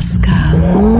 Pascal,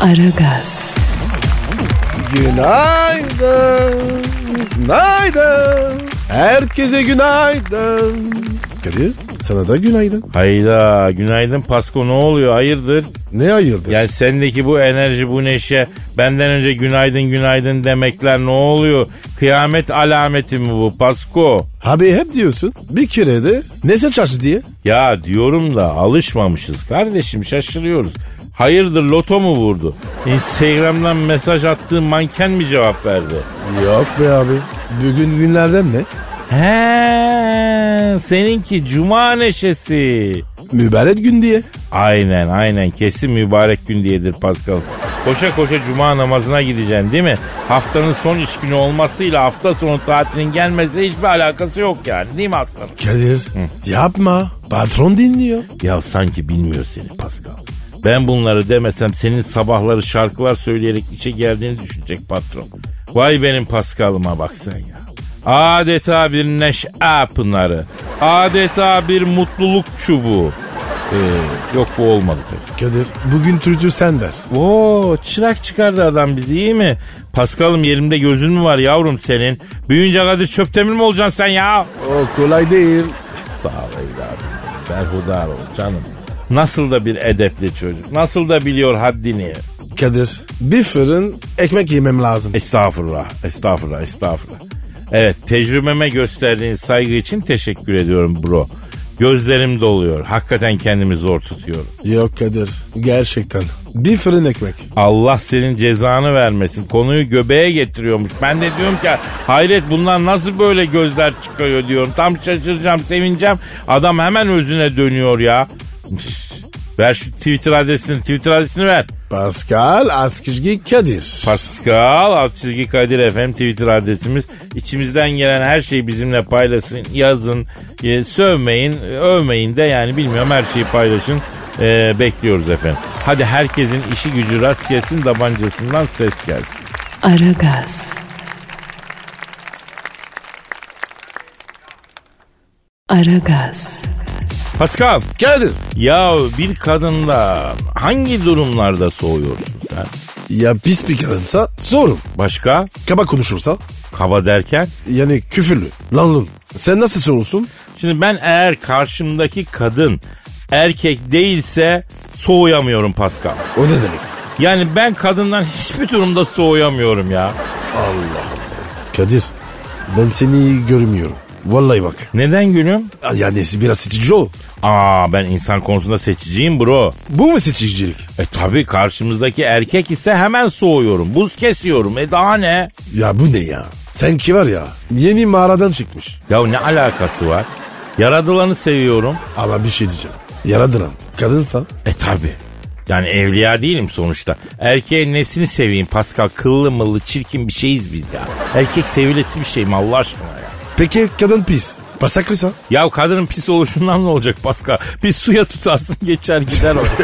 Aragaz, Günaydın. Günaydın. Herkese günaydın. Kadir sana da günaydın. Hayda günaydın Pasko ne oluyor hayırdır? Ne hayırdır? Yani sendeki bu enerji bu neşe benden önce günaydın günaydın demekler ne oluyor? Kıyamet alameti mi bu Pasko? Abi hep diyorsun bir kere de nese çarşı diye. Ya diyorum da alışmamışız kardeşim şaşırıyoruz. Hayırdır loto mu vurdu? Instagram'dan mesaj attığın manken mi cevap verdi? Yok be abi. Bugün günlerden ne? He, seninki cuma neşesi. Mübarek gün diye. Aynen aynen kesin mübarek gün diyedir Pascal. Koşa koşa cuma namazına gideceksin değil mi? Haftanın son iş günü olmasıyla hafta sonu tatilin gelmesi hiçbir alakası yok yani değil mi aslanım? Kadir yapma. Patron dinliyor. Ya sanki bilmiyor seni Pascal. Ben bunları demesem senin sabahları şarkılar söyleyerek işe geldiğini düşünecek patron. Vay benim Pascal'ıma bak sen ya. Adeta bir neşe pınarı. Adeta bir mutluluk çubuğu. Ee, yok bu olmadı tabii. Kadir bugün türcü sen ver. Oo çırak çıkardı adam bizi iyi mi? Paskal'ım yerimde gözün mü var yavrum senin? Büyüyünce Kadir Çöptemir mi olacaksın sen ya? O kolay değil. Sağ ol evladım. Berhudar ol canım. Nasıl da bir edepli çocuk. Nasıl da biliyor haddini. Kadir bir fırın ekmek yemem lazım. Estağfurullah, estağfurullah, estağfurullah. Evet, tecrübeme gösterdiğin saygı için teşekkür ediyorum bro. Gözlerim doluyor. Hakikaten kendimi zor tutuyorum. Yok Kadir gerçekten. Bir fırın ekmek. Allah senin cezanı vermesin. Konuyu göbeğe getiriyormuş. Ben de diyorum ki hayret bunlar nasıl böyle gözler çıkıyor diyorum. Tam şaşıracağım, sevineceğim. Adam hemen özüne dönüyor ya. Ver şu Twitter adresini, Twitter adresini ver. Pascal Askizgi Kadir. Pascal alt çizgi Kadir efendim Twitter adresimiz. İçimizden gelen her şeyi bizimle paylaşın, yazın, e, sövmeyin, övmeyin de yani bilmiyorum her şeyi paylaşın. E, bekliyoruz efendim. Hadi herkesin işi gücü rast gelsin, tabancasından ses gelsin. Aragaz. Aragaz, Pascal, Kadir. ya bir kadında hangi durumlarda soğuyorsun sen? Ya pis bir kadınsa sorun. Başka? Kaba konuşursa Kaba derken? yani küfürlü. Lan lan. Sen nasıl sorulsun? Şimdi ben eğer karşımdaki kadın erkek değilse soğuyamıyorum Pascal. O ne demek? Yani ben kadından hiçbir durumda soğuyamıyorum ya. Allah Allah. Kadir ben seni iyi görmüyorum. Vallahi bak. Neden gülüm? Yani biraz seçici ol. Aa ben insan konusunda seçiciyim bro. Bu mu seçicilik? E tabi karşımızdaki erkek ise hemen soğuyorum. Buz kesiyorum. E daha ne? Ya bu ne ya? Sen ki var ya yeni mağaradan çıkmış. Ya ne alakası var? Yaradılanı seviyorum. Ama bir şey diyeceğim. Yaradıran kadınsa E tabi. Yani evliya değilim sonuçta. Erkeğin nesini seveyim Pascal? Kıllı mıllı çirkin bir şeyiz biz ya. Erkek sevilesi bir şey mi Allah aşkına ya? Peki kadın pis. Pasaklıysa? Ya kadının pis oluşundan ne olacak Pascal? Bir suya tutarsın geçer gider o.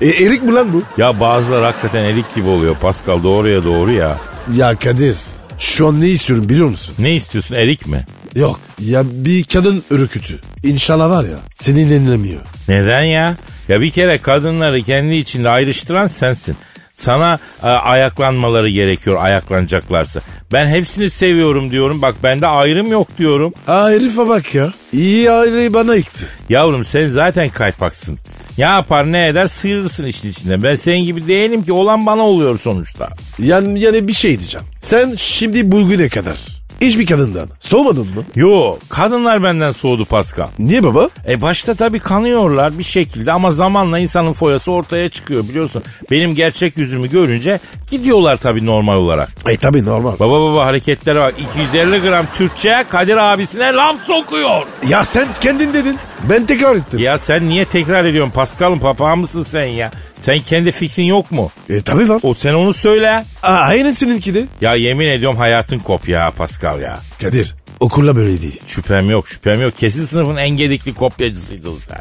E, erik mi lan bu? ya bazıları hakikaten erik gibi oluyor Pascal doğruya doğru ya. Ya Kadir şu an ne istiyorum biliyor musun? Ne istiyorsun erik mi? Yok ya bir kadın ürkütü. İnşallah var ya seni dinlemiyor. Neden ya? Ya bir kere kadınları kendi içinde ayrıştıran sensin. Sana e, ayaklanmaları gerekiyor ayaklanacaklarsa. Ben hepsini seviyorum diyorum. Bak bende ayrım yok diyorum. Aa herife bak ya. İyi aileyi bana yıktı. Yavrum sen zaten kaypaksın. Ne yapar ne eder sıyırırsın işin içinde. Ben senin gibi değilim ki olan bana oluyor sonuçta. Yani, yani bir şey diyeceğim. Sen şimdi bugüne kadar hiçbir kadından soğumadın mı? Yo kadınlar benden soğudu Pascal. Niye baba? E başta tabii kanıyorlar bir şekilde ama zamanla insanın foyası ortaya çıkıyor biliyorsun. Benim gerçek yüzümü görünce gidiyorlar tabii normal olarak. E tabi normal. Baba baba hareketlere bak 250 gram Türkçe Kadir abisine laf sokuyor. Ya sen kendin dedin. Ben tekrar ettim. Ya sen niye tekrar ediyorsun Pascal'ın papağan mısın sen ya? Sen kendi fikrin yok mu? E tabi var. O sen onu söyle. Aa, aynen seninki de. Ya yemin ediyorum hayatın kopya Pascal ya. Kadir okulda böyle değil. Şüphem yok şüphem yok. Kesin sınıfın en gedikli kopyacısıydın sen.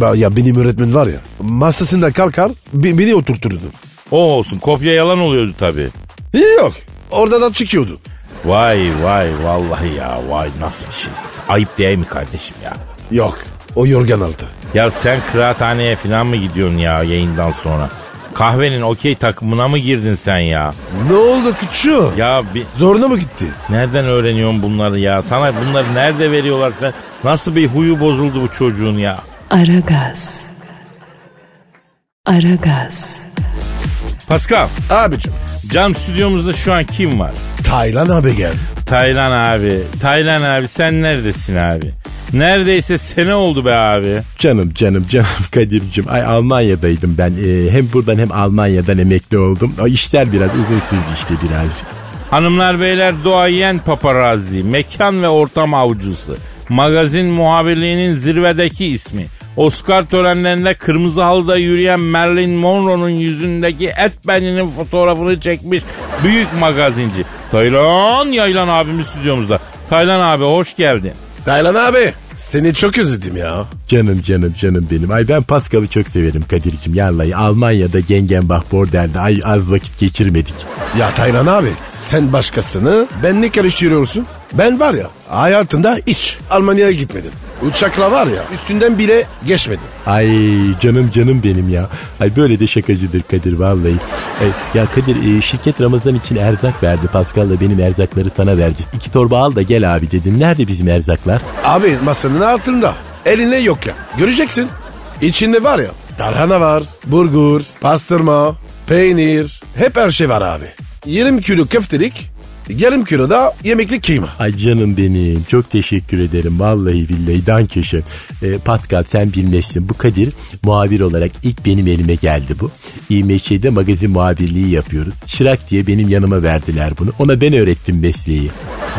Ba- Ya benim öğretmen var ya masasında kalkar be- beni oturturdu. O olsun kopya yalan oluyordu tabii. E, Yok orada da çıkıyordu. Vay vay vallahi ya vay nasıl bir şeysin. Ayıp değil mi kardeşim ya? Yok o yorgan altı. Ya sen kıraathaneye falan mı gidiyorsun ya yayından sonra? Kahvenin okey takımına mı girdin sen ya? Ne oldu küçüğü? Ya bir, Zoruna mı gitti? nereden öğreniyorsun bunları ya? Sana bunları nerede veriyorlar sen? Nasıl bir huyu bozuldu bu çocuğun ya? Aragaz. Aragaz. Pascal, Abicim cam stüdyomuzda şu an kim var? Taylan abi geldi. Taylan abi. Taylan abi sen neredesin abi? Neredeyse sene oldu be abi. Canım canım canım Kadir'cim. Ay Almanya'daydım ben. Ee, hem buradan hem Almanya'dan emekli oldum. O işler biraz uzun sürdü işte birazcık. Hanımlar beyler duayen paparazzi, mekan ve ortam avcısı. Magazin muhabirliğinin zirvedeki ismi. Oscar törenlerinde kırmızı halıda yürüyen Marilyn Monroe'nun yüzündeki et beninin fotoğrafını çekmiş büyük magazinci. Taylan Yaylan abimiz stüdyomuzda. Taylan abi hoş geldin. Taylan abi seni çok özledim ya. Canım canım canım benim. Ay ben Pascal'ı çok severim Kadir'cim. Vallahi Almanya'da Gengenbach Bordel'de ay az vakit geçirmedik. Ya Taylan abi sen başkasını ben ne karıştırıyorsun? Ben var ya hayatında hiç Almanya'ya gitmedim. Uçakla var ya üstünden bile geçmedim. Ay canım canım benim ya. Ay böyle de şakacıdır Kadir vallahi. Ay, ya Kadir e, şirket Ramazan için erzak verdi. Pascal'la benim erzakları sana vereceğiz. İki torba al da gel abi dedim. Nerede bizim erzaklar? Abi masanın altında. Eline yok ya. Göreceksin. İçinde var ya. Tarhana var. Burgur, pastırma, peynir. Hep her şey var abi. 20 kilo köftelik. Yarım kilo da yemeklik kıyma. Ay canım benim çok teşekkür ederim vallahi billahi dankeşe. Ee, Pascal sen bilmezsin bu Kadir muhabir olarak ilk benim elime geldi bu. İMÇ'de magazin muhabirliği yapıyoruz. Çırak diye benim yanıma verdiler bunu. Ona ben öğrettim mesleği.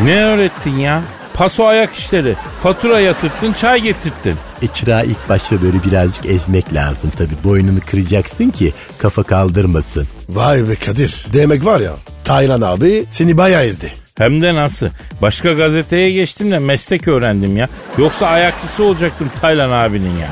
Ne öğrettin ya? Paso ayak işleri. Fatura yatırttın, çay getirttin. E çırağı ilk başta böyle birazcık ezmek lazım tabii. Boynunu kıracaksın ki kafa kaldırmasın. Vay be Kadir. Demek var ya. Taylan abi seni bayağı ezdi. Hem de nasıl? Başka gazeteye geçtim de meslek öğrendim ya. Yoksa ayakçısı olacaktım Taylan abinin ya.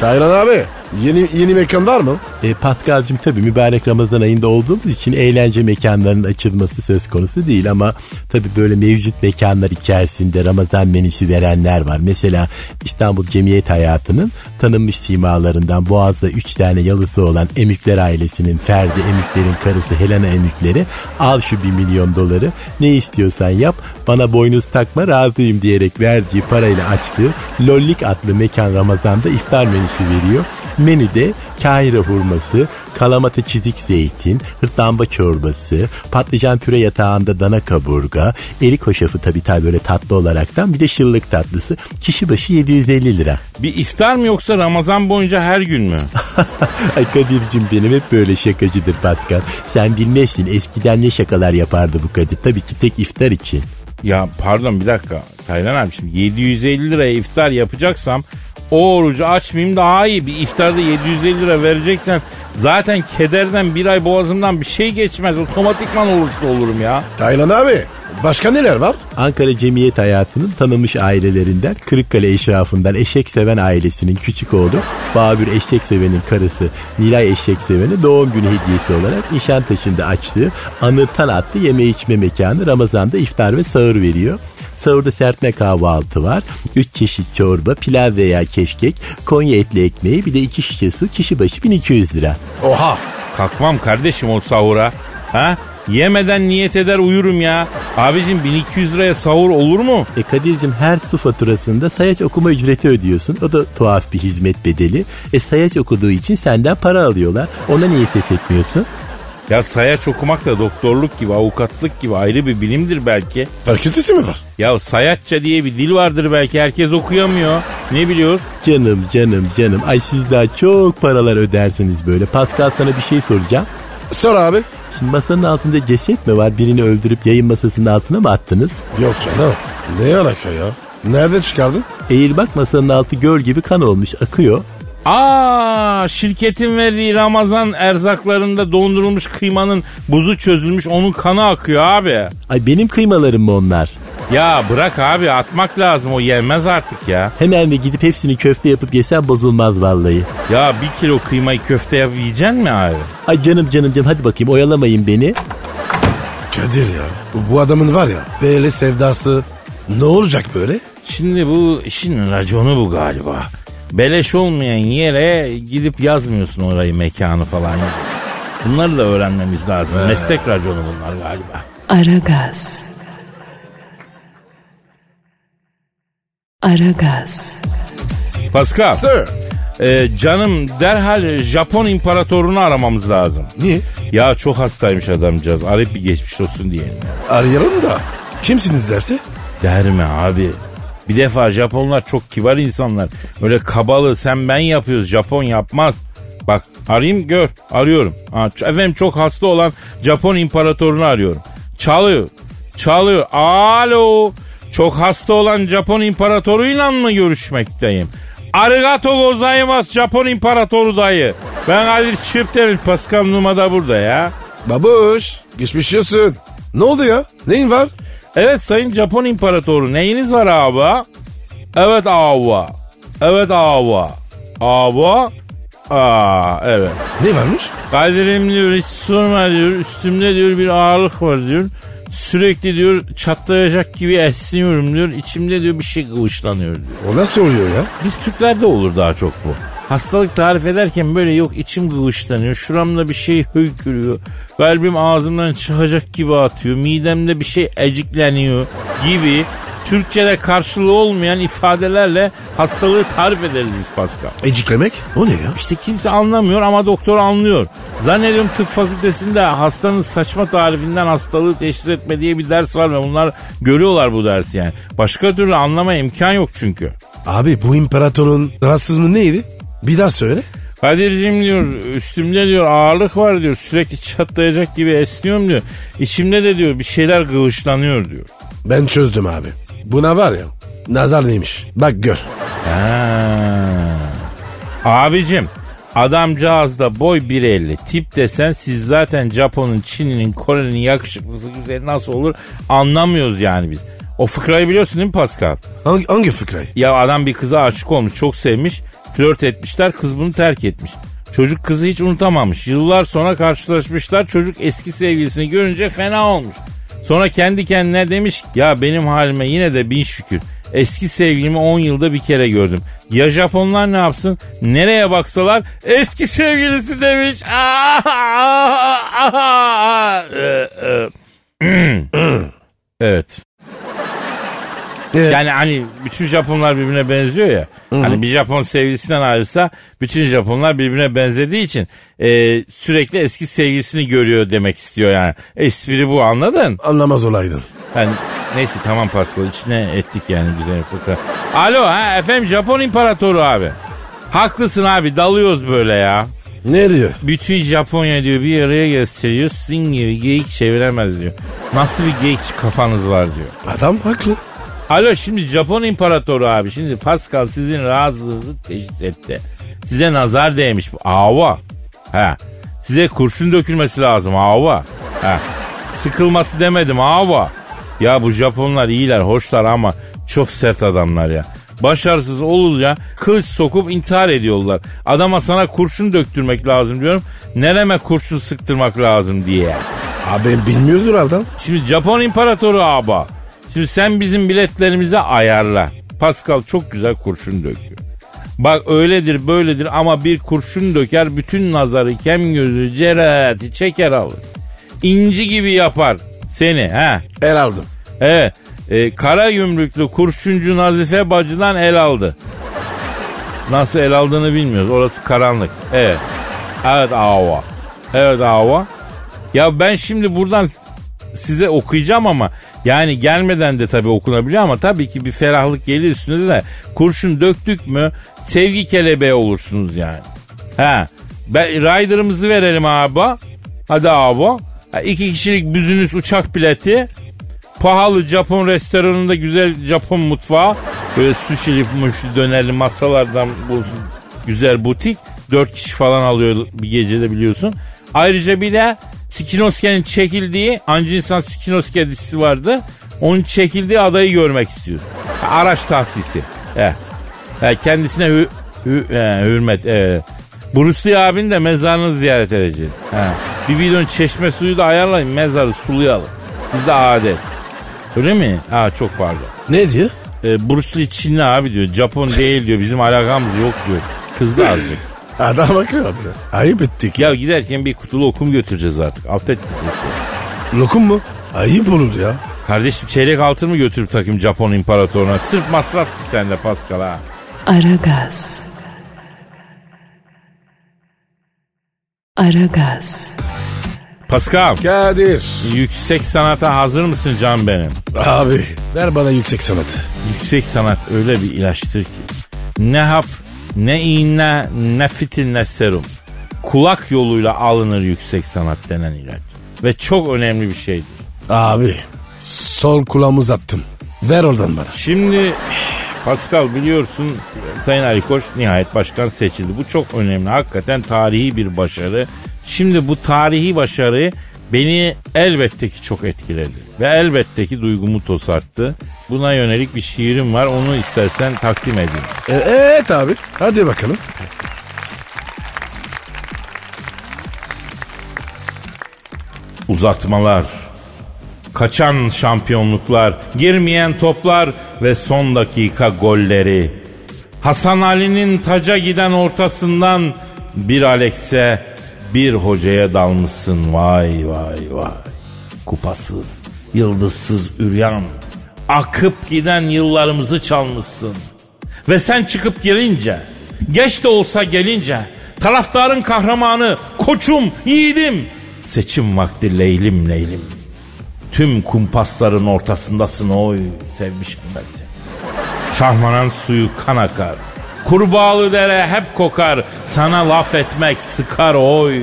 Taylan abi yeni yeni mekan var mı? E, Pascal'cığım tabii mübarek Ramazan ayında olduğumuz için eğlence mekanlarının açılması söz konusu değil ama tabii böyle mevcut mekanlar içerisinde Ramazan menüsü verenler var. Mesela İstanbul Cemiyet Hayatı'nın tanınmış simalarından Boğaz'da 3 tane yalısı olan Emükler ailesinin Ferdi Emükler'in karısı Helena Emükler'i al şu 1 milyon doları ne istiyorsan yap bana boynuz takma razıyım diyerek verdiği parayla açtığı Lollik adlı mekan Ramazan'da iftar menüsü veriyor. Menüde Kahire hurması, kalamata çizik zeytin, hırtlamba çorbası, patlıcan püre yatağında dana kaburga, erik hoşafı tabii tabii böyle tatlı olaraktan bir de şıllık tatlısı. Kişi başı 750 lira. Bir iftar mı yoksa Ramazan boyunca her gün mü? Ay Kadir'cim benim hep böyle şakacıdır Pascal. Sen bilmezsin eskiden ne şakalar yapardı bu Kadir. Tabii ki tek iftar için. Ya pardon bir dakika. Taylan abi şimdi 750 liraya iftar yapacaksam o orucu açmayayım daha iyi. Bir iftarda 750 lira vereceksen zaten kederden bir ay boğazımdan bir şey geçmez. Otomatikman oruçlu olurum ya. Taylan abi başka neler var? Ankara Cemiyet Hayatı'nın tanınmış ailelerinden Kırıkkale eşrafından Eşek Seven ailesinin küçük oğlu Babür Eşek Seven'in karısı Nilay Eşek Seven'e doğum günü hediyesi olarak Nişantaşı'nda açtığı Anırtan adlı yeme içme mekanı Ramazan'da iftar ve sahur veriyor. Sahurda serpme kahvaltı var. 3 çeşit çorba, pilav veya keşkek, Konya etli ekmeği bir de 2 şişe su kişi başı 1200 lira. Oha Kalkmam kardeşim o sahura. Ha? Yemeden niyet eder uyurum ya. Abicim 1200 liraya sahur olur mu? E Kadir'cim her su faturasında sayaç okuma ücreti ödüyorsun. O da tuhaf bir hizmet bedeli. E sayaç okuduğu için senden para alıyorlar. Ona niye ses etmiyorsun? Ya sayaç okumak da doktorluk gibi, avukatlık gibi ayrı bir bilimdir belki. Fakültesi mi var? Ya sayaçça diye bir dil vardır belki herkes okuyamıyor. Ne biliyoruz? Canım canım canım. Ay siz daha çok paralar ödersiniz böyle. Pascal sana bir şey soracağım. Sor abi. Şimdi masanın altında ceset mi var? Birini öldürüp yayın masasının altına mı attınız? Yok canım. Ne alaka ya? Nerede çıkardın? Eğil bak masanın altı göl gibi kan olmuş akıyor. Aa şirketin verdiği Ramazan erzaklarında dondurulmuş kıymanın buzu çözülmüş onun kanı akıyor abi. Ay benim kıymalarım mı onlar? Ya bırak abi atmak lazım o yenmez artık ya. Hemen mi gidip hepsini köfte yapıp yesem bozulmaz vallahi. Ya bir kilo kıymayı köfte yap yiyeceksin mi abi? Ay canım canım canım hadi bakayım oyalamayın beni. Kadir ya. Bu, adamın var ya böyle sevdası. Ne olacak böyle? Şimdi bu işin raconu bu galiba. Beleş olmayan yere gidip yazmıyorsun orayı mekanı falan. Bunları da öğrenmemiz lazım. Meslek raconu bunlar galiba. Aragaz. Aragaz. Pascal, Sir. e, canım derhal Japon imparatorunu aramamız lazım. Niye? Ya çok hastaymış adamcağız. Arayıp bir geçmiş olsun diyelim. Arayalım da. Kimsiniz derse? Derme abi. Bir defa Japonlar çok kibar insanlar. Öyle kabalı sen ben yapıyoruz. Japon yapmaz. Bak arayayım gör. Arıyorum. Ha, efendim çok hasta olan Japon imparatorunu arıyorum. Çalıyor. Çalıyor. Alo. Çok hasta olan Japon imparatoruyla mı görüşmekteyim? Arigato gozaimasu Japon imparatoru dayı. Ben Kadir Çöptemir Pascal Numa da burada ya. Babuş. Geçmiş olsun. Ne oldu ya? Neyin var? Evet sayın Japon imparatoru neyiniz var abi? Evet abi. Evet abi. Abi. Aa evet. Ne varmış? Kadir'im diyor hiç sorma diyor. Üstümde diyor bir ağırlık var diyor. Sürekli diyor çatlayacak gibi esniyorum diyor. İçimde diyor bir şey kıvışlanıyor diyor. O nasıl oluyor ya? Biz Türklerde olur daha çok bu. Hastalık tarif ederken böyle yok içim kıvışlanıyor. Şuramda bir şey höykürüyor. Kalbim ağzımdan çıkacak gibi atıyor. Midemde bir şey ecikleniyor gibi. Türkçe'de karşılığı olmayan ifadelerle hastalığı tarif ederiz biz Pascal. Eciklemek? O ne ya? İşte kimse anlamıyor ama doktor anlıyor. Zannediyorum tıp fakültesinde hastanın saçma tarifinden hastalığı teşhis etme diye bir ders var ve bunlar görüyorlar bu dersi yani. Başka türlü anlama imkan yok çünkü. Abi bu imparatorun rahatsızlığı neydi? Bir daha söyle. Kadir'cim diyor üstümde diyor ağırlık var diyor sürekli çatlayacak gibi esniyorum diyor. İçimde de diyor bir şeyler kıvışlanıyor diyor. Ben çözdüm abi. Buna var ya nazar neymiş. Bak gör. Ha. Abicim adamcağızda boy 1.50 tip desen siz zaten Japon'un, Çin'in, Kore'nin yakışıklısı güzeli nasıl olur anlamıyoruz yani biz. O fıkrayı biliyorsun değil mi Pascal? Hangi, hangi fıkrayı? Ya adam bir kıza aşık olmuş çok sevmiş flört etmişler kız bunu terk etmiş. Çocuk kızı hiç unutamamış. Yıllar sonra karşılaşmışlar çocuk eski sevgilisini görünce fena olmuş. Sonra kendi kendine demiş ya benim halime yine de bin şükür. Eski sevgilimi 10 yılda bir kere gördüm. Ya Japonlar ne yapsın? Nereye baksalar eski sevgilisi demiş. evet. Ee, Yani hani bütün Japonlar birbirine benziyor ya. Hani bir Japon sevgilisinden ayrılsa bütün Japonlar birbirine benzediği için e, sürekli eski sevgilisini görüyor demek istiyor yani. Espri bu anladın? Anlamaz olaydın. Yani neyse tamam Pascal içine ettik yani güzel fıkra. Alo ha efendim Japon imparatoru abi. Haklısın abi dalıyoruz böyle ya. Ne diyor? Bütün Japonya diyor bir araya gösteriyor sizin gibi geyik çeviremez diyor. Nasıl bir geyikçi kafanız var diyor. Adam haklı. Alo şimdi Japon imparatoru abi. Şimdi Pascal sizin rahatsızlığınızı teşhis etti. Size nazar değmiş bu. Ava. He. Size kurşun dökülmesi lazım ava. He. Sıkılması demedim ava. Ya bu Japonlar iyiler, hoşlar ama çok sert adamlar ya. Başarısız olunca kılıç sokup intihar ediyorlar. Adama sana kurşun döktürmek lazım diyorum. Nereme kurşun sıktırmak lazım diye. Abi bilmiyordur adam. Şimdi Japon imparatoru aba. Şimdi sen bizim biletlerimize ayarla. Pascal çok güzel kurşun döküyor. Bak öyledir böyledir ama bir kurşun döker bütün nazarı kem gözü cerahati çeker alır. İnci gibi yapar seni ha. El aldım. Evet. E, kara gümrüklü kurşuncu Nazife bacıdan el aldı. Nasıl el aldığını bilmiyoruz. Orası karanlık. Evet. Evet Ava. Evet Ava. Ya ben şimdi buradan size okuyacağım ama yani gelmeden de tabii okunabiliyor ama tabii ki bir ferahlık gelir üstüne de kurşun döktük mü sevgi kelebeği olursunuz yani. Ha. Ben, rider'ımızı verelim abi. Hadi abi. Ha, iki kişilik büzünüz uçak bileti. Pahalı Japon restoranında güzel Japon mutfağı. Böyle sushi'li muşi dönerli masalardan bu güzel butik. Dört kişi falan alıyor bir gecede biliyorsun. Ayrıca bir de Skinoski'nin çekildiği Ancı İnsan Skinoski dizisi vardı. Onun çekildiği adayı görmek istiyor. Araç tahsisi. He. He, kendisine hü, hü, he, hürmet. Evet. Bruce Lee abinin de mezarını ziyaret edeceğiz. He. Bir bidon çeşme suyu da ayarlayın mezarı sulayalım. Bizde adet. Öyle mi? Ha çok pardon. Ne diyor? E, Bruce Lee Çinli abi diyor. Japon değil diyor. Bizim alakamız yok diyor. Kızdı azıcık. Adam bakıyor abi. Ayıp ettik. Ya giderken bir kutulu okum götüreceğiz artık. Alt ettik. Lokum mu? Ayıp olur ya. Kardeşim çeyrek altın mı götürüp takayım Japon imparatoruna? Sırf masrafsız sende Pascal ha. Aragaz. Aragaz. Pascal Kadir. yüksek sanata hazır mısın can benim? Abi ver bana yüksek sanat. Yüksek sanat öyle bir ilaçtır ki. Ne hap, ne iğne, ne fitil, ne serum. Kulak yoluyla alınır yüksek sanat denen ilaç. Ve çok önemli bir şeydir. Abi sol kulağımı uzattım. Ver oradan bana. Şimdi Pascal biliyorsun Sayın Ali Koç nihayet başkan seçildi. Bu çok önemli. Hakikaten tarihi bir başarı. Şimdi bu tarihi başarı beni elbette ki çok etkiledi. Ve elbette ki duygumu tosarttı. Buna yönelik bir şiirim var. Onu istersen takdim edeyim. E, evet abi. Hadi bakalım. Uzatmalar, kaçan şampiyonluklar, girmeyen toplar ve son dakika golleri. Hasan Ali'nin taca giden ortasından bir Alex'e bir hocaya dalmışsın vay vay vay. Kupasız, yıldızsız üryan. Akıp giden yıllarımızı çalmışsın. Ve sen çıkıp gelince, geç de olsa gelince, taraftarın kahramanı, koçum, yiğidim. Seçim vakti leylim leylim. Tüm kumpasların ortasındasın oy sevmişim ben seni. Şahmanan suyu kan akar. Kurbağalı dere hep kokar. Sana laf etmek sıkar oy.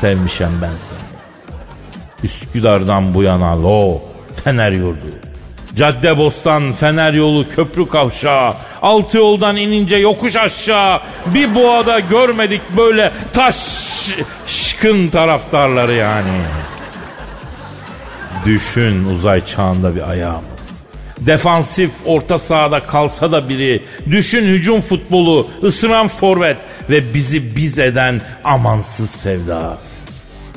Sevmişem ben seni. Üsküdar'dan bu yana lo Fener yurdu. Cadde bostan, Fener yolu, köprü kavşağı. Altı yoldan inince yokuş aşağı. Bir boğada görmedik böyle taş şıkın taraftarları yani. Düşün uzay çağında bir ayağımız. Defansif orta sahada kalsa da biri. Düşün hücum futbolu, ısıran forvet ve bizi biz eden amansız sevda.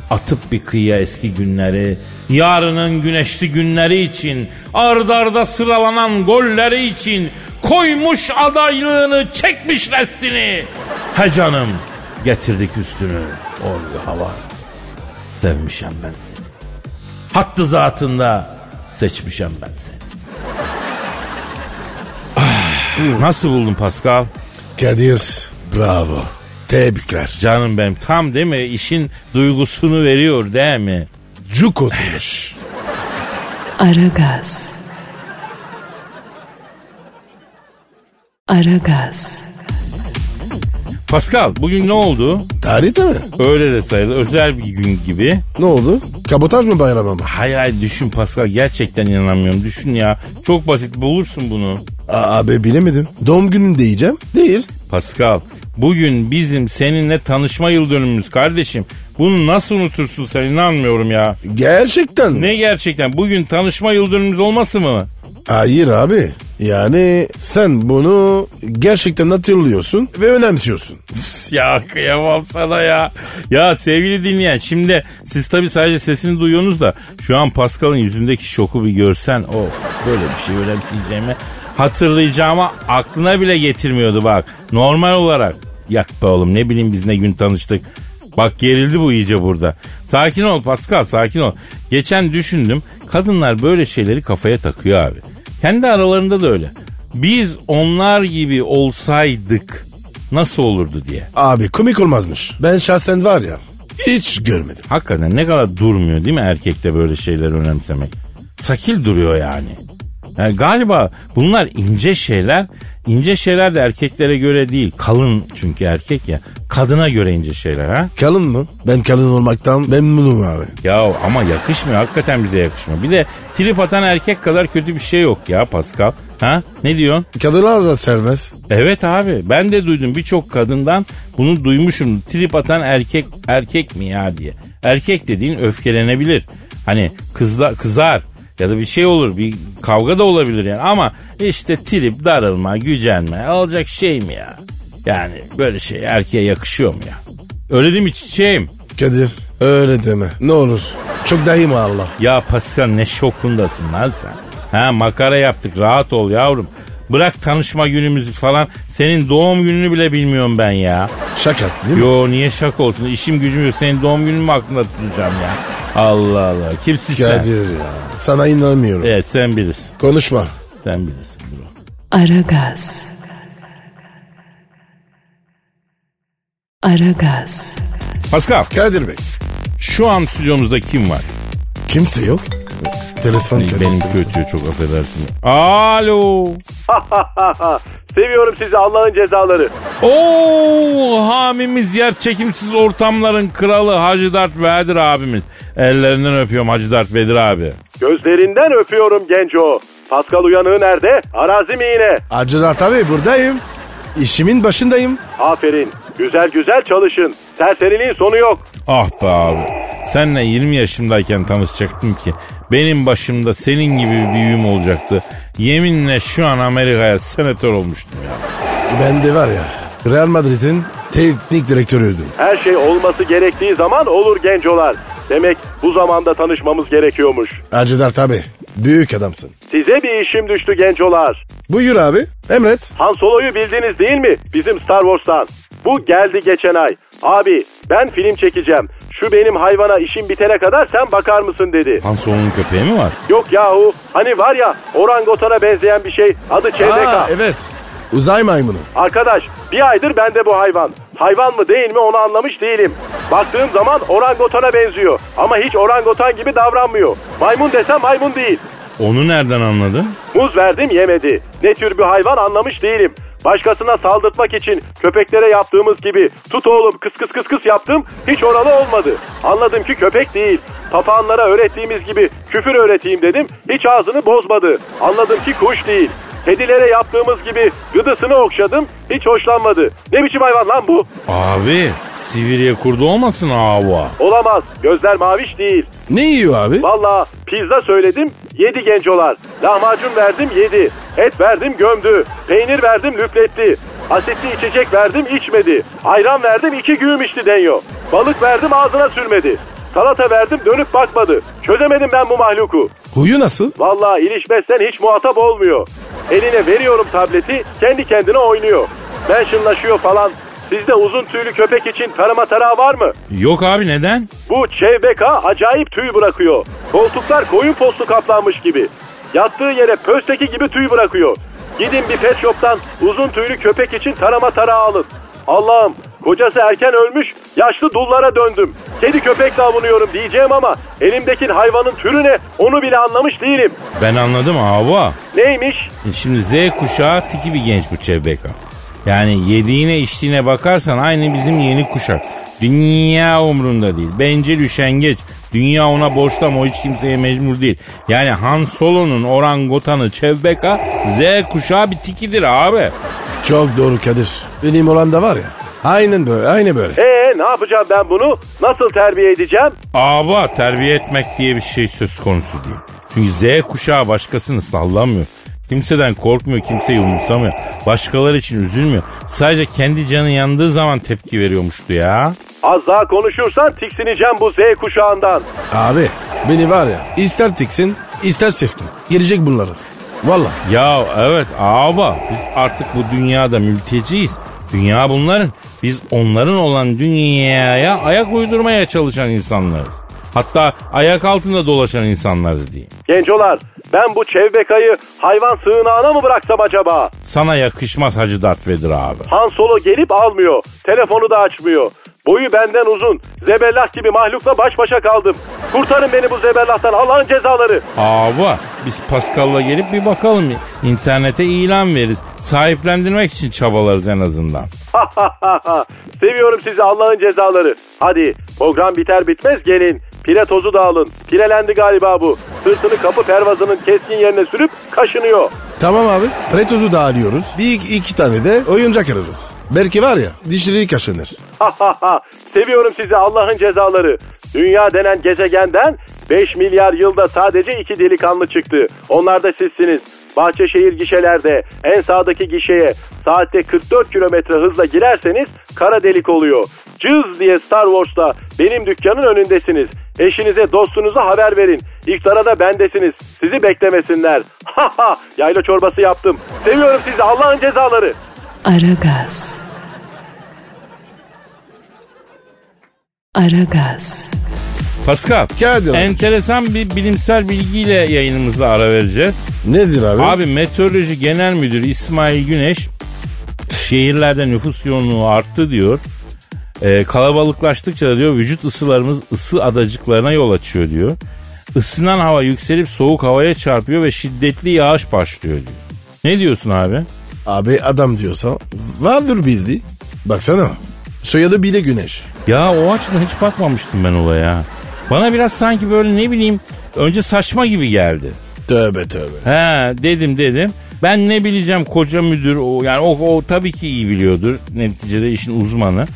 Atıp bir kıyıya eski günleri, yarının güneşli günleri için, ardarda sıralanan golleri için, koymuş adaylığını, çekmiş restini. He canım, getirdik üstünü, oy hava. Sevmişem ben seni. Hattı zatında seçmişem ben seni. Nasıl buldun Pascal? Kadir bravo. Tebrikler. Canım benim tam değil mi? İşin duygusunu veriyor değil mi? Cuk oturmuş. Aragaz. Aragaz. Pascal bugün ne oldu? Tarihte mi? Öyle de sayılır. Özel bir gün gibi. Ne oldu? Kabotaj mı bayramı mı? Hay hay düşün Pascal gerçekten inanamıyorum. Düşün ya. Çok basit bulursun bunu. Aa, Abi bilemedim. Doğum günün diyeceğim. Değil. Pascal bugün bizim seninle tanışma yıl dönümümüz kardeşim. Bunu nasıl unutursun sen inanmıyorum ya. Gerçekten. mi? Ne gerçekten bugün tanışma yıl dönümümüz olması mı? Hayır abi. Yani sen bunu gerçekten hatırlıyorsun ve önemsiyorsun. ya kıyamam sana ya. Ya sevgili dinleyen şimdi siz tabii sadece sesini duyuyorsunuz da şu an Pascal'ın yüzündeki şoku bir görsen of böyle bir şey önemseyeceğimi hatırlayacağıma aklına bile getirmiyordu bak. Normal olarak yak be oğlum ne bileyim biz ne gün tanıştık. Bak gerildi bu iyice burada. Sakin ol Pascal sakin ol. Geçen düşündüm kadınlar böyle şeyleri kafaya takıyor abi. Kendi aralarında da öyle. Biz onlar gibi olsaydık nasıl olurdu diye. Abi komik olmazmış. Ben şahsen var ya Hiç görmedim. Hakikaten ne kadar durmuyor değil mi erkekte böyle şeyleri önemsemek? Sakil duruyor yani. Yani galiba bunlar ince şeyler. İnce şeyler de erkeklere göre değil. Kalın çünkü erkek ya. Kadına göre ince şeyler ha. Kalın mı? Ben kalın olmaktan memnunum abi. Ya ama yakışmıyor. Hakikaten bize yakışmıyor. Bir de trip atan erkek kadar kötü bir şey yok ya Pascal. Ha? Ne diyorsun? Kadınlar da serbest. Evet abi ben de duydum birçok kadından bunu duymuşum. Trip atan erkek erkek mi ya diye. Erkek dediğin öfkelenebilir. Hani kızla, kızar ya da bir şey olur bir kavga da olabilir yani ama işte trip darılma gücenme olacak şey mi ya? Yani böyle şey erkeğe yakışıyor mu ya? Öyle değil mi çiçeğim? Kadir öyle deme. Ne olur. Çok dayım Allah. Ya Pascal ne şokundasın lan sen. Ha makara yaptık rahat ol yavrum. Bırak tanışma günümüzü falan. Senin doğum gününü bile bilmiyorum ben ya. Şaka değil mi? Yo niye şaka olsun? İşim gücüm yok. Senin doğum gününü mü aklımda tutacağım ya? Allah Allah. Kimsin sen? Kadir ya. Sana inanmıyorum. Evet sen bilirsin. Konuşma. Sen bilirsin bro. Aragaz. Aragaz. Pascal Kadir Bey. şu an stüdyomuzda kim var? Kimse yok. Telefon Kadir. Benim kötü çok affedersin. Alo. Seviyorum sizi Allah'ın cezaları. Oo hamimiz yer çekimsiz ortamların kralı Hacı Dert Vedir abimiz. Ellerinden öpüyorum Hacı Dert Vedir abi. Gözlerinden öpüyorum genco. Pascal uyanığı nerede? Arazi mi yine? Acılar tabii buradayım. İşimin başındayım. Aferin. Güzel güzel çalışın. Serseriliğin sonu yok. Ah be abi. Senle 20 yaşımdayken tanışacaktım ki. Benim başımda senin gibi bir büyüğüm olacaktı. Yeminle şu an Amerika'ya senatör olmuştum ya. Ben de var ya Real Madrid'in teknik direktörüydüm. Her şey olması gerektiği zaman olur gencolar. Demek bu zamanda tanışmamız gerekiyormuş. Acılar tabii. Büyük adamsın. Size bir işim düştü gencolar. Buyur abi. Emret. Han Solo'yu bildiniz değil mi? Bizim Star Wars'tan. Bu geldi geçen ay. Abi ben film çekeceğim. Şu benim hayvana işim bitene kadar sen bakar mısın dedi. Han Solo'nun köpeği mi var? Yok yahu hani var ya orangotana benzeyen bir şey adı çevreka. Aa, evet. Uzay maymunu. Arkadaş bir aydır bende bu hayvan. Hayvan mı değil mi onu anlamış değilim. Baktığım zaman orangotana benziyor. Ama hiç orangotan gibi davranmıyor. Maymun desem maymun değil. Onu nereden anladın? Muz verdim yemedi. Ne tür bir hayvan anlamış değilim. Başkasına saldırtmak için köpeklere yaptığımız gibi tut oğlum kıs kıs kıs kıs yaptım hiç oralı olmadı. Anladım ki köpek değil. Papağanlara öğrettiğimiz gibi küfür öğreteyim dedim hiç ağzını bozmadı. Anladım ki kuş değil. Kedilere yaptığımız gibi gıdısını okşadım hiç hoşlanmadı. Ne biçim hayvan lan bu? Abi Sivriye kurdu olmasın hava. Olamaz gözler maviş değil. Ne yiyor abi? Valla pizza söyledim yedi gencolar. Lahmacun verdim yedi. Et verdim gömdü. Peynir verdim lüfletti. Asitli içecek verdim içmedi. Ayran verdim iki güğüm içti denyo. Balık verdim ağzına sürmedi. Salata verdim dönüp bakmadı. Çözemedim ben bu mahluku. Huyu nasıl? Valla ilişmezsen hiç muhatap olmuyor. Eline veriyorum tableti kendi kendine oynuyor. Mentionlaşıyor falan. Sizde uzun tüylü köpek için tarama tarağı var mı? Yok abi neden? Bu Çevbeka acayip tüy bırakıyor. Koltuklar koyun postu kaplanmış gibi. Yattığı yere pösteki gibi tüy bırakıyor. Gidin bir pet shop'tan uzun tüylü köpek için tarama tarağı alın. Allah'ım kocası erken ölmüş yaşlı dullara döndüm. Kedi köpekle avunuyorum diyeceğim ama elimdeki hayvanın türü ne onu bile anlamış değilim. Ben anladım hava. Neymiş? Şimdi Z kuşağı tiki bir genç bu Çevbeka. Yani yediğine içtiğine bakarsan aynı bizim yeni kuşak. Dünya umrunda değil. Bence üşengeç. Dünya ona borçlu ama o hiç kimseye mecbur değil. Yani Han Solo'nun orangotanı Çevbeka Z kuşağı bir tikidir abi. Çok doğru Kadir. Benim olan da var ya. Aynen böyle, aynı böyle. Ee ne yapacağım ben bunu? Nasıl terbiye edeceğim? Aba terbiye etmek diye bir şey söz konusu değil. Çünkü Z kuşağı başkasını sallamıyor. Kimseden korkmuyor, kimseyi umursamıyor. Başkaları için üzülmüyor. Sadece kendi canı yandığı zaman tepki veriyormuştu ya. Az daha konuşursan tiksineceğim bu Z kuşağından. Abi beni var ya ister tiksin ister siftin. Girecek bunları. Valla. Ya evet aba biz artık bu dünyada mülteciyiz. Dünya bunların. Biz onların olan dünyaya ayak uydurmaya çalışan insanlarız. Hatta ayak altında dolaşan insanlarız diyeyim. Gencolar ben bu Çevbeka'yı hayvan sığınağına mı bıraksam acaba? Sana yakışmaz Hacı Dert Vedir abi. Han Solo gelip almıyor. Telefonu da açmıyor. Boyu benden uzun. Zebellah gibi mahlukla baş başa kaldım. Kurtarın beni bu zebellahtan Allah'ın cezaları. Abi biz Pascal'la gelip bir bakalım. İnternete ilan veririz. Sahiplendirmek için çabalarız en azından. Seviyorum sizi Allah'ın cezaları. Hadi program biter bitmez gelin. Pile tozu da alın. Pilelendi galiba bu. Sırtını kapı pervazının keskin yerine sürüp kaşınıyor. Tamam abi. Pretozu da alıyoruz. Bir iki, tane de oyuncak ararız. Belki var ya dişleri kaşınır. Seviyorum sizi Allah'ın cezaları. Dünya denen gezegenden 5 milyar yılda sadece iki delikanlı çıktı. Onlar da sizsiniz. Bahçeşehir gişelerde en sağdaki gişeye saatte 44 kilometre hızla girerseniz kara delik oluyor. Cız diye Star Wars'ta benim dükkanın önündesiniz. Eşinize dostunuza haber verin. İftara da bendesiniz. Sizi beklemesinler. Ha ha yayla çorbası yaptım. Seviyorum sizi Allah'ın cezaları. Aragaz. Aragaz. Pascal, Kadir abi. enteresan bir bilimsel bilgiyle yayınımıza ara vereceğiz. Nedir abi? Abi Meteoroloji Genel Müdürü İsmail Güneş şehirlerde nüfus yoğunluğu arttı diyor. Ee, kalabalıklaştıkça da diyor vücut ısılarımız ısı adacıklarına yol açıyor diyor. Isınan hava yükselip soğuk havaya çarpıyor ve şiddetli yağış başlıyor diyor. Ne diyorsun abi? Abi adam diyorsa vardır bildi. Baksana. Soyadı bile güneş. Ya o açıdan hiç bakmamıştım ben olaya. Bana biraz sanki böyle ne bileyim önce saçma gibi geldi. Tövbe tövbe. He dedim dedim. Ben ne bileceğim koca müdür o yani o, o tabii ki iyi biliyordur. Neticede işin uzmanı.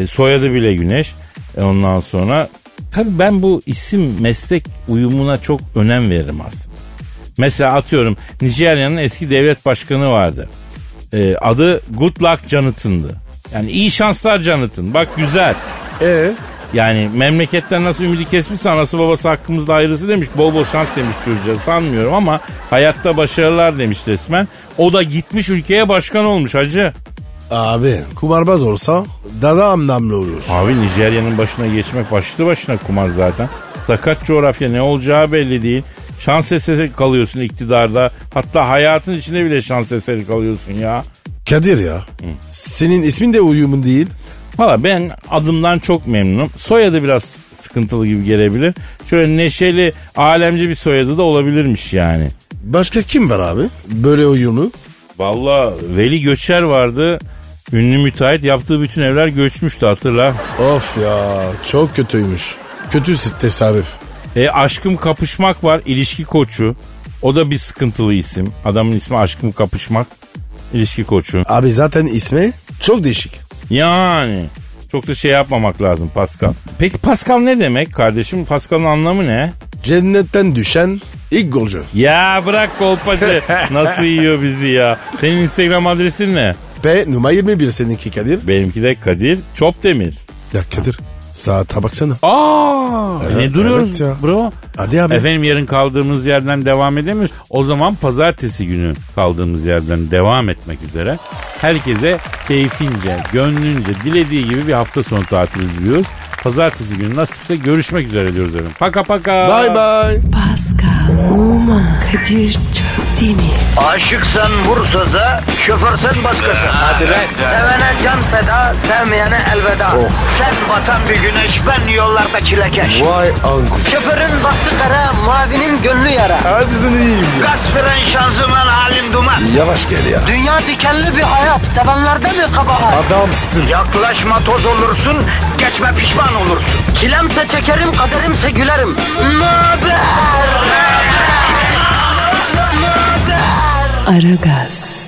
E, soyadı bile Güneş. E, ondan sonra tabii ben bu isim meslek uyumuna çok önem veririm aslında. Mesela atıyorum Nijerya'nın eski devlet başkanı vardı. E, adı Good Luck Jonathan'dı. Yani iyi şanslar Jonathan. Bak güzel. E Yani memleketten nasıl ümidi kesmişse anası babası hakkımızda hayırlısı demiş. Bol bol şans demiş çocuğa sanmıyorum ama hayatta başarılar demiş resmen. O da gitmiş ülkeye başkan olmuş hacı. Abi kumarbaz olsa daha anlamlı olur. Abi Nijerya'nın başına geçmek başlı başına kumar zaten. Sakat coğrafya ne olacağı belli değil. Şans eseri kalıyorsun iktidarda. Hatta hayatın içinde bile şans eseri kalıyorsun ya. Kadir ya. Senin ismin de uyumun değil. Valla ben adımdan çok memnunum. Soyadı biraz sıkıntılı gibi gelebilir. Şöyle neşeli, alemci bir soyadı da olabilirmiş yani. Başka kim var abi? Böyle uyumlu. Valla Veli Göçer vardı. Ünlü müteahhit yaptığı bütün evler göçmüştü hatırla. Of ya çok kötüymüş. Kötü tasarruf. E aşkım kapışmak var ilişki koçu. O da bir sıkıntılı isim. Adamın ismi aşkım kapışmak. ilişki koçu. Abi zaten ismi çok değişik. Yani çok da şey yapmamak lazım Pascal. Peki Pascal ne demek kardeşim? Pascal'ın anlamı ne? Cennetten düşen ilk golcü. Ya bırak kolpacı. Nasıl yiyor bizi ya? Senin Instagram adresin ne? P numara 21 seninki Kadir. Benimki de Kadir Çopdemir. Ya Kadir saate baksana. Aa, Evet, ne duruyoruz evet ya. bro? Hadi abi. Efendim yarın kaldığımız yerden devam edemiyoruz. O zaman pazartesi günü kaldığımız yerden devam etmek üzere. Herkese keyfince, gönlünce, dilediği gibi bir hafta sonu tatili diliyoruz. Pazartesi günü nasipse görüşmek üzere diyoruz efendim. Paka paka. Bye bye. Pascal, Oman, Kadir çok değil mi? Aşıksan vursa da, şoförsen başkasın. Hadi Sevene can feda, sevmeyene elveda. Sen batan bir güneş, ben yollarda çilekeş. Vay anku. Şoförün baktı kara, mavinin gönlü yara. Hadi sen iyiyim ya. Kasperen şanzıman halin duman. Yavaş gel ya. Dünya dikenli bir hayat, sevenlerde mi kabahar? Adamsın. Yaklaşma toz olursun, geçme pişman olursun. Çilemse çekerim, kaderimse gülerim. Möber! Aragaz.